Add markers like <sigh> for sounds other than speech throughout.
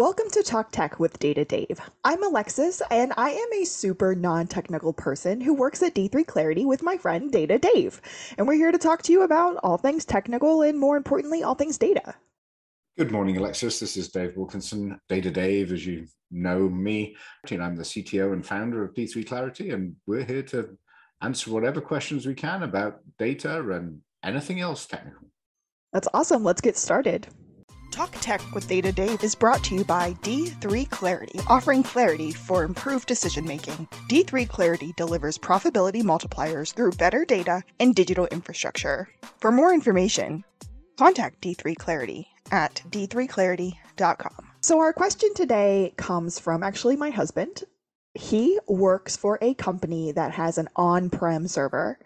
Welcome to Talk Tech with Data Dave. I'm Alexis, and I am a super non technical person who works at D3 Clarity with my friend Data Dave. And we're here to talk to you about all things technical and, more importantly, all things data. Good morning, Alexis. This is Dave Wilkinson, Data Dave, as you know me. I'm the CTO and founder of D3 Clarity, and we're here to answer whatever questions we can about data and anything else technical. That's awesome. Let's get started. Talk Tech with Data Dave is brought to you by D3 Clarity, offering clarity for improved decision making. D3 Clarity delivers profitability multipliers through better data and digital infrastructure. For more information, contact D3 Clarity at d3clarity.com. So, our question today comes from actually my husband. He works for a company that has an on prem server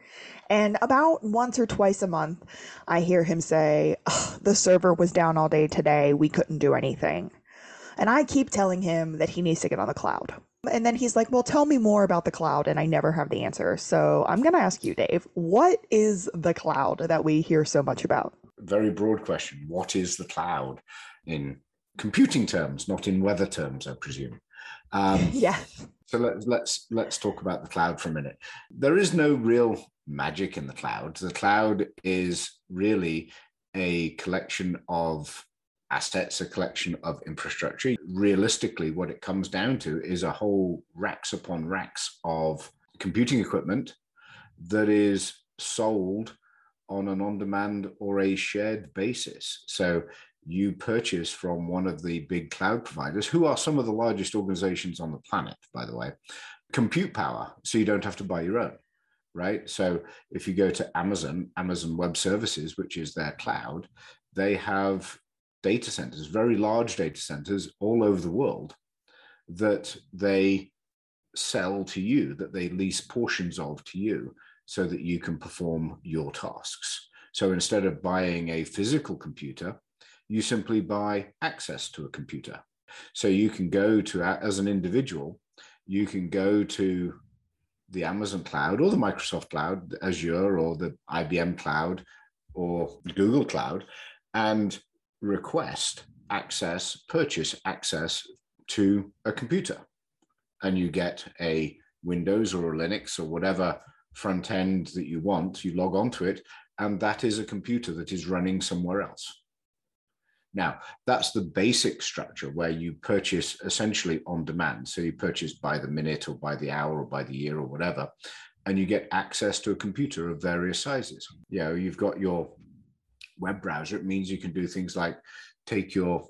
and about once or twice a month, I hear him say, The server was down all day today. We couldn't do anything. And I keep telling him that he needs to get on the cloud. And then he's like, Well, tell me more about the cloud. And I never have the answer. So I'm going to ask you, Dave, what is the cloud that we hear so much about? Very broad question. What is the cloud in computing terms, not in weather terms, I presume? Um, <laughs> yeah. So let's let's let's talk about the cloud for a minute. There is no real magic in the cloud. The cloud is really a collection of assets, a collection of infrastructure. Realistically, what it comes down to is a whole racks upon racks of computing equipment that is sold on an on demand or a shared basis. So you purchase from one of the big cloud providers, who are some of the largest organizations on the planet, by the way, compute power. So you don't have to buy your own right? So if you go to Amazon, Amazon Web Services, which is their cloud, they have data centers, very large data centers all over the world that they sell to you, that they lease portions of to you so that you can perform your tasks. So instead of buying a physical computer, you simply buy access to a computer. So you can go to, as an individual, you can go to the Amazon cloud or the Microsoft cloud, Azure or the IBM cloud or Google cloud, and request access, purchase access to a computer. And you get a Windows or a Linux or whatever front end that you want, you log onto it, and that is a computer that is running somewhere else. Now, that's the basic structure where you purchase essentially on demand. So you purchase by the minute or by the hour or by the year or whatever, and you get access to a computer of various sizes. You know, you've got your web browser. It means you can do things like take your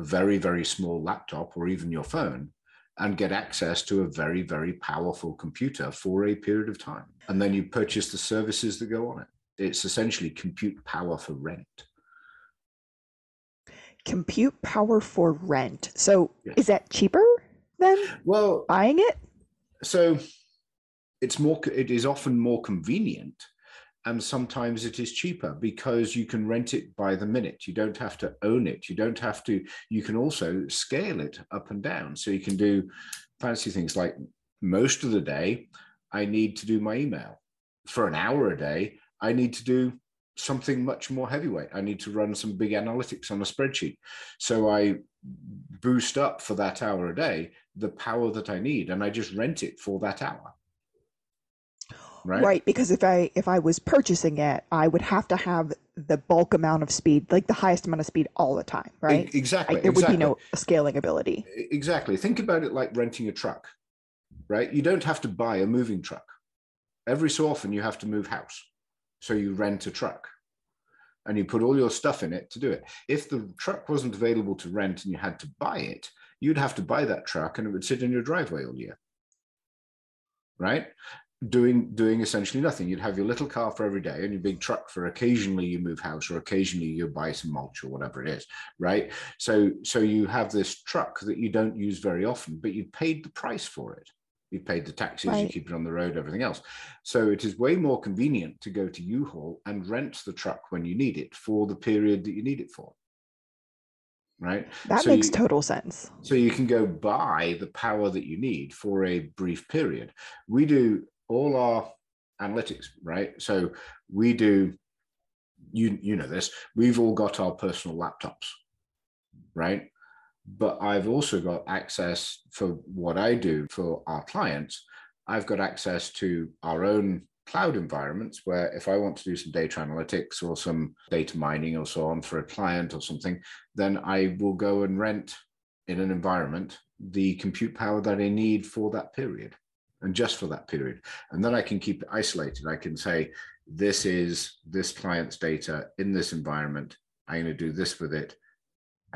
very, very small laptop or even your phone and get access to a very, very powerful computer for a period of time. And then you purchase the services that go on it. It's essentially compute power for rent compute power for rent. So yes. is that cheaper than well buying it? So it's more it is often more convenient and sometimes it is cheaper because you can rent it by the minute you don't have to own it you don't have to you can also scale it up and down so you can do fancy things like most of the day i need to do my email for an hour a day i need to do something much more heavyweight. I need to run some big analytics on a spreadsheet. So I boost up for that hour a day the power that I need and I just rent it for that hour. Right? right because if i if i was purchasing it i would have to have the bulk amount of speed like the highest amount of speed all the time right exactly like, there exactly. would be no scaling ability exactly think about it like renting a truck right you don't have to buy a moving truck every so often you have to move house so you rent a truck and you put all your stuff in it to do it. If the truck wasn't available to rent and you had to buy it, you'd have to buy that truck and it would sit in your driveway all year. Right? Doing doing essentially nothing. You'd have your little car for every day and your big truck for occasionally you move house or occasionally you buy some mulch or whatever it is. Right. So so you have this truck that you don't use very often, but you paid the price for it. You paid the taxes, right. you keep it on the road, everything else. So it is way more convenient to go to U-Haul and rent the truck when you need it for the period that you need it for. Right. That so makes you, total sense. So you can go buy the power that you need for a brief period. We do all our analytics, right? So we do you you know this we've all got our personal laptops right but I've also got access for what I do for our clients. I've got access to our own cloud environments where if I want to do some data analytics or some data mining or so on for a client or something, then I will go and rent in an environment the compute power that I need for that period and just for that period. And then I can keep it isolated. I can say, this is this client's data in this environment. I'm going to do this with it.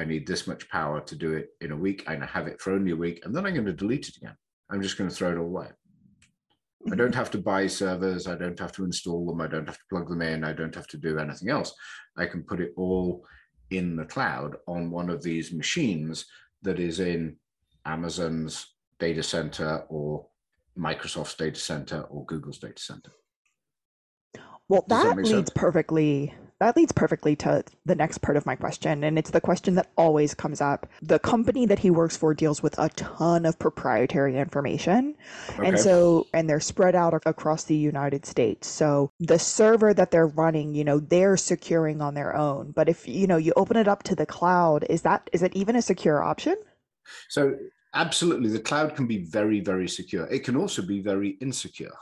I need this much power to do it in a week. To have it for only a week, and then I'm going to delete it again. I'm just going to throw it all away. I don't have to buy servers. I don't have to install them. I don't have to plug them in. I don't have to do anything else. I can put it all in the cloud on one of these machines that is in Amazon's data center or Microsoft's data center or Google's data center. Well, that, that leads sense? perfectly that leads perfectly to the next part of my question. And it's the question that always comes up. The company that he works for deals with a ton of proprietary information. Okay. And so, and they're spread out across the United States. So the server that they're running, you know, they're securing on their own. But if, you know, you open it up to the cloud, is that, is it even a secure option? So absolutely. The cloud can be very, very secure. It can also be very insecure.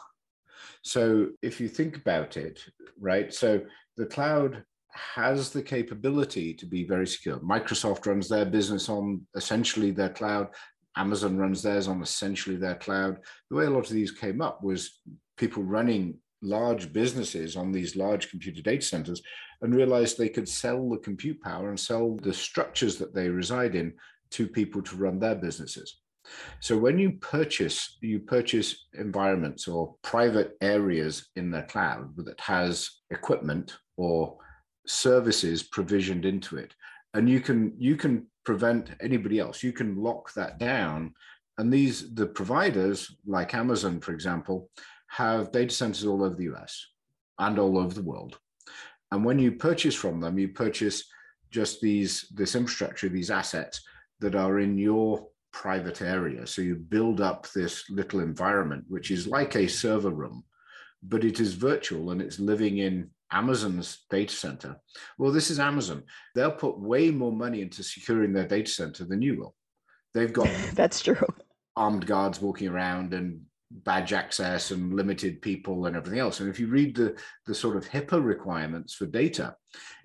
So if you think about it, right? So the cloud has the capability to be very secure. Microsoft runs their business on essentially their cloud. Amazon runs theirs on essentially their cloud. The way a lot of these came up was people running large businesses on these large computer data centers and realized they could sell the compute power and sell the structures that they reside in to people to run their businesses. So when you purchase, you purchase environments or private areas in the cloud that has equipment or services provisioned into it and you can you can prevent anybody else. You can lock that down. And these the providers like amazon for example have data centers all over the us and all over the world. And when you purchase from them you purchase just these this infrastructure these assets that are in your private area so you build up this little environment which is like a server room but it is virtual and it's living in Amazon's data center. Well, this is Amazon. They'll put way more money into securing their data center than you will. They've got <laughs> that's true. Armed guards walking around and badge access and limited people and everything else. And if you read the, the sort of HIPAA requirements for data,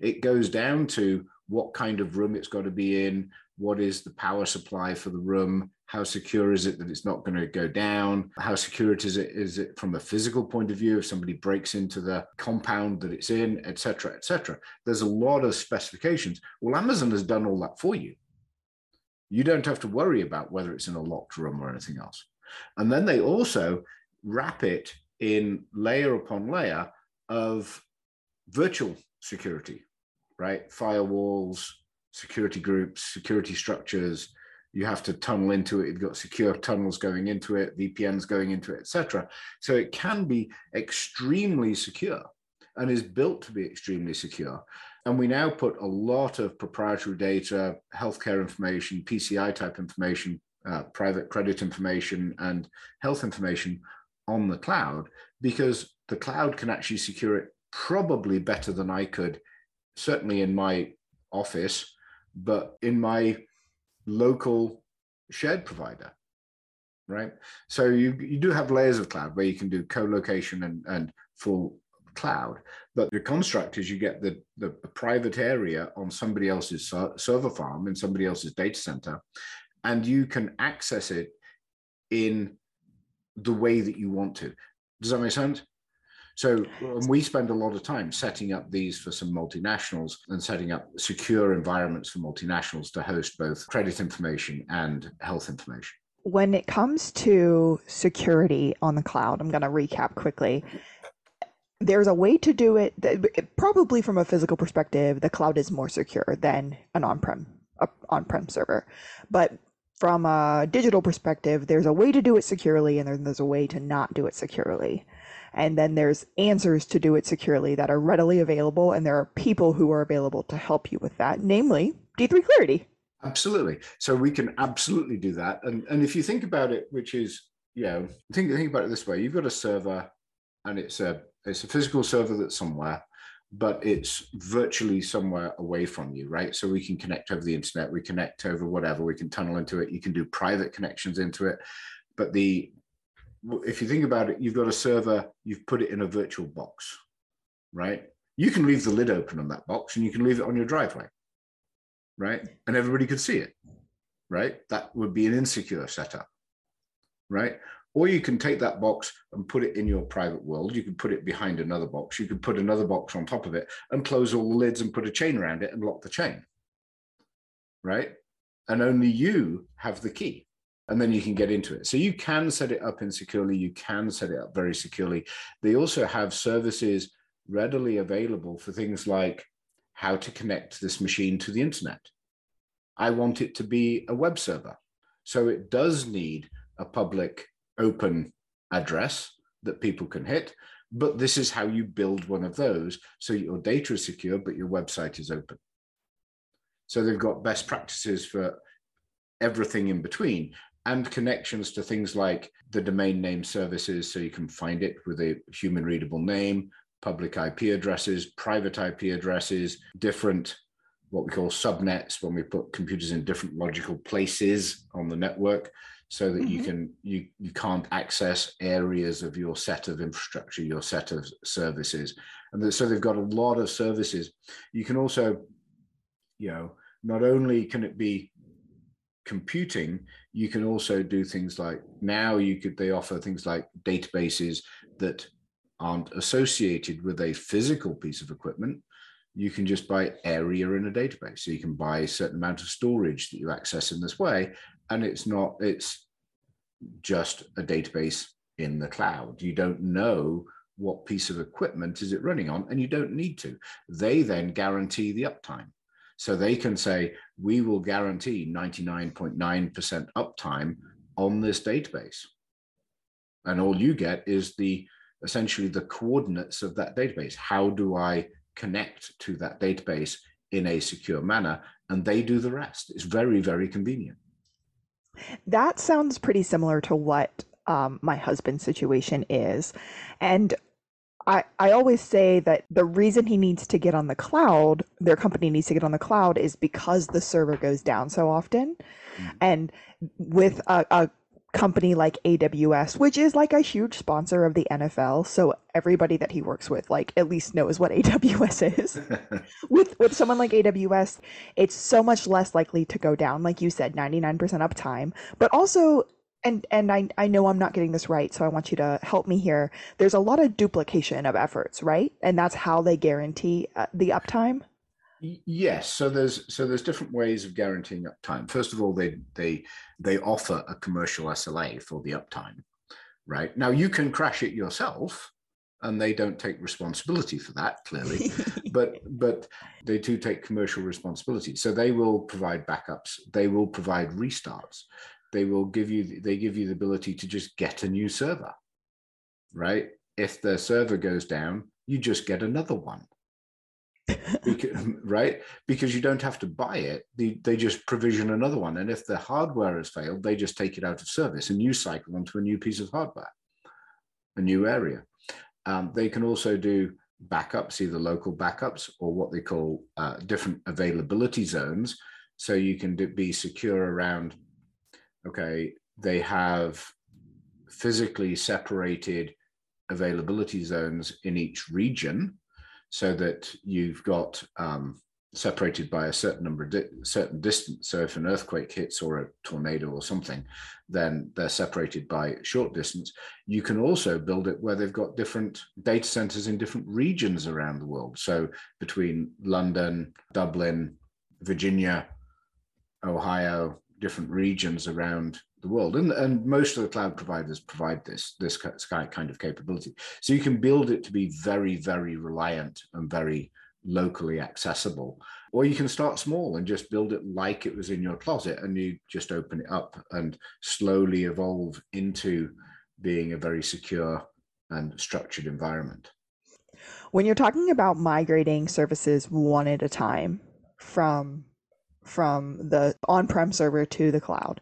it goes down to what kind of room it's got to be in, what is the power supply for the room, how secure is it that it's not going to go down? How secure is it is it from a physical point of view if somebody breaks into the compound that it's in etc etc there's a lot of specifications. Well amazon has done all that for you. You don't have to worry about whether it's in a locked room or anything else. And then they also wrap it in layer upon layer of virtual security right? Firewalls security groups security structures you have to tunnel into it. You've got secure tunnels going into it, VPNs going into it, etc. So it can be extremely secure and is built to be extremely secure. And we now put a lot of proprietary data, healthcare information, PCI type information, uh, private credit information, and health information on the cloud because the cloud can actually secure it probably better than I could, certainly in my office, but in my local shared provider right? So you you do have layers of cloud where you can do co-location and and full cloud but the construct is you get the the private area on somebody else's server farm in somebody else's data center and you can access it in the way that you want to. Does that make sense so we spend a lot of time setting up these for some multinationals and setting up secure environments for multinationals to host both credit information and health information. When it comes to security on the cloud, I'm going to recap quickly. There's a way to do it that probably from a physical perspective, the cloud is more secure than an on-prem on-prem server. But from a digital perspective, there's a way to do it securely and there's a way to not do it securely. And then there's answers to do it securely that are readily available, and there are people who are available to help you with that, namely D3 Clarity. Absolutely. So we can absolutely do that. And and if you think about it, which is, you know, think think about it this way: you've got a server, and it's a it's a physical server that's somewhere, but it's virtually somewhere away from you, right? So we can connect over the internet, we connect over whatever, we can tunnel into it, you can do private connections into it. But the if you think about it, you've got a server, you've put it in a virtual box, right? You can leave the lid open on that box and you can leave it on your driveway, right? And everybody could see it, right? That would be an insecure setup, right? Or you can take that box and put it in your private world. You could put it behind another box. You could put another box on top of it and close all the lids and put a chain around it and lock the chain. Right. And only you have the key. And then you can get into it. So you can set it up insecurely. You can set it up very securely. They also have services readily available for things like how to connect this machine to the internet. I want it to be a web server. So it does need a public open address that people can hit. But this is how you build one of those. So your data is secure, but your website is open. So they've got best practices for everything in between and connections to things like the domain name services. So you can find it with a human readable name, public IP addresses, private IP addresses, different what we call subnets when we put computers in different logical places on the network so that mm-hmm. you can you you can't access areas of your set of infrastructure your set of services and so they've got a lot of services you can also you know not only can it be computing you can also do things like now you could they offer things like databases that aren't associated with a physical piece of equipment. You can just buy area in a database. So you can buy a certain amount of storage that you access in this way and it's not it's just a database in the cloud. You don't know what piece of equipment is it running on and you don't need to. They then guarantee the uptime. So they can say we will guarantee 99.9% uptime on this database. And all you get is the essentially the coordinates of that database. How do i connect to that database in a secure manner? And they do the rest. It's very very convenient. That sounds pretty similar to what um, my husband's situation is. And I, I always say that the reason he needs to get on the cloud, their company needs to get on the cloud, is because the server goes down so often. Mm-hmm. And with a, a company like AWS, which is like a huge sponsor of the NFL. So everybody that he works with, like at least knows what <laughs> AWS is. <laughs> with with someone like AWS, it's so much less likely to go down. Like you said, 99% uptime. But also and and I, I know I'm not getting this right, so I want you to help me here. There's a lot of duplication of efforts, right? And that's how they guarantee uh, the uptime. Yes, so there's so there's different ways of guaranteeing uptime. First of all, they they they offer a commercial SLA for the uptime, right? Now you can crash it yourself, and they don't take responsibility for that clearly, <laughs> but but they do take commercial responsibility. So they will provide backups, they will provide restarts, they will give you they give you the ability to just get a new server, right? If the server goes down, you just get another one <laughs> because, <laughs> right? Because you don't have to buy it; they, they just provision another one, and if the hardware has failed, they just take it out of service and you cycle onto a new piece of hardware, a new area. Um, they can also do backups, either local backups or what they call uh, different availability zones. So you can do, be secure around. Okay, they have physically separated availability zones in each region so that you've got um, separated by a certain number of di- certain distance. So if an earthquake hits or a tornado or something, then they're separated by short distance. You can also build it where they've got different data centers in different regions around the world. So between London, Dublin, Virginia, Ohio, different regions around the world. And, and most of the cloud providers provide this, this kind of capability. So you can build it to be very, very reliant and very locally accessible. Or you can start small and just build it like it was in your closet and you just open it up and slowly evolve into being a very secure and structured environment. When you're talking about migrating services one at a time from from the on-prem server to the cloud,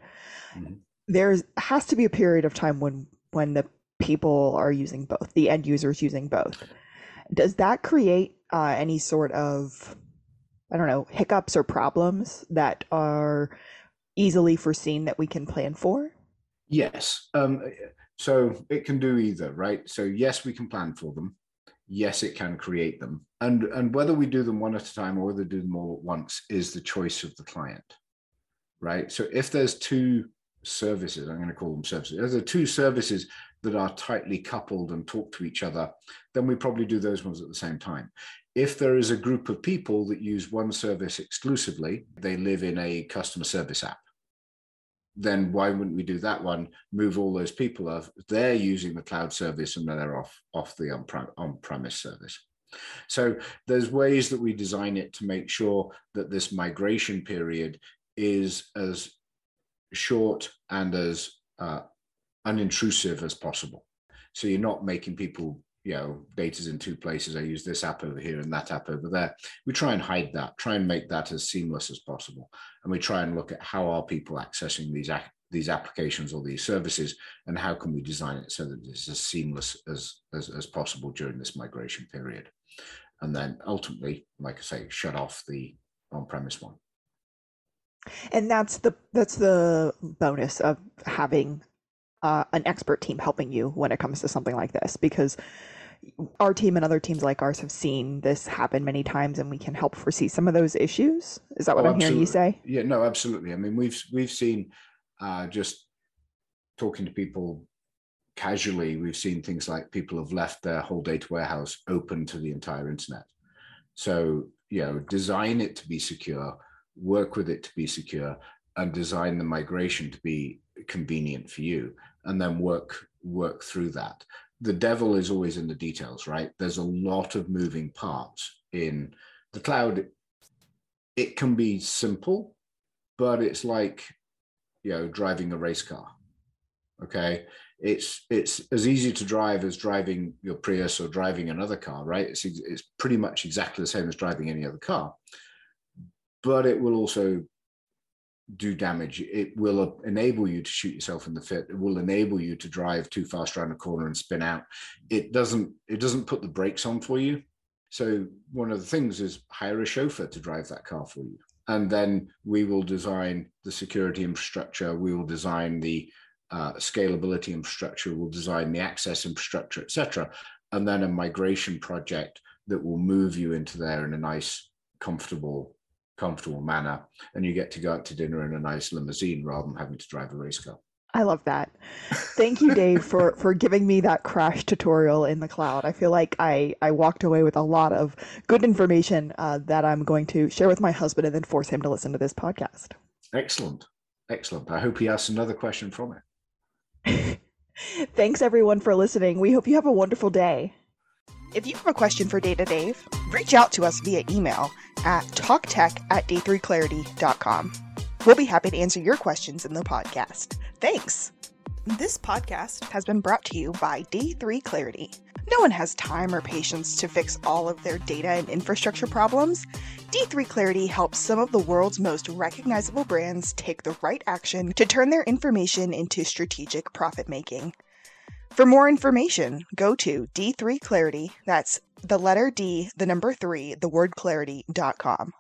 mm-hmm there has to be a period of time when when the people are using both, the end users using both. Does that create uh, any sort of, I don't know, hiccups or problems that are easily foreseen that we can plan for? Yes. Um, so it can do either, right? So yes, we can plan for them. Yes, it can create them, and and whether we do them one at a time or whether we do them all at once is the choice of the client, right? So if there's two services, I'm going to call them services. If there are two services that are tightly coupled and talk to each other, then we probably do those ones at the same time. If there is a group of people that use one service exclusively, they live in a customer service app, then why wouldn't we do that one? Move all those people off. They're using the cloud service and they're off, off the on premise service. So there's ways that we design it to make sure that this migration period is as short and as uh, unintrusive as possible. So you're not making people, you know, data's in two places. I use this app over here and that app over there. We try and hide that, try and make that as seamless as possible. And we try and look at how are people accessing these these applications or these services and how can we design it so that it's as seamless as, as, as possible during this migration period. And then ultimately, like I say, shut off the on-premise one. And that's the that's the bonus of having uh, an expert team helping you when it comes to something like this because our team and other teams like ours have seen this happen many times and we can help foresee some of those issues? Is that what oh, i'm absolutely. hearing you say? Yeah no absolutely. I mean we've we've seen uh, just talking to people casually we've seen things like people have left their whole data warehouse open to the entire internet. So you know design it to be secure work with it to be secure and design the migration to be convenient for you and then work work through that the devil is always in the details right? There's a lot of moving parts in the cloud. It can be simple but it's like you know driving a race car okay? It's it's as easy to drive as driving your prius or driving another car right? It's it's pretty much exactly the same as driving any other car but it will also do damage. It will enable you to shoot yourself in the foot. It will enable you to drive too fast around a corner and spin out. It doesn't. It doesn't put the brakes on for you. So one of the things is hire a chauffeur to drive that car for you, and then we will design the security infrastructure. We will design the uh, scalability infrastructure. We'll design the access infrastructure, etc. And then a migration project that will move you into there in a nice, comfortable comfortable manner and you get to go out to dinner in a nice limousine rather than having to drive a race car I love that. Thank you, Dave, for <laughs> for giving me that crash tutorial in the cloud. I feel like I I walked away with a lot of good information uh, that I'm going to share with my husband and then force him to listen to this podcast. Excellent, excellent. I hope he asks another question from it. <laughs> Thanks everyone for listening. We hope you have a wonderful day. If you have a question for Data Dave, reach out to us via email at talktech at d3clarity.com. We'll be happy to answer your questions in the podcast. Thanks. This podcast has been brought to you by D3 Clarity. No one has time or patience to fix all of their data and infrastructure problems. D3 Clarity helps some of the world's most recognizable brands take the right action to turn their information into strategic profit making. For more information, go to D3 Clarity, that's the letter D, the number 3, the word clarity.com.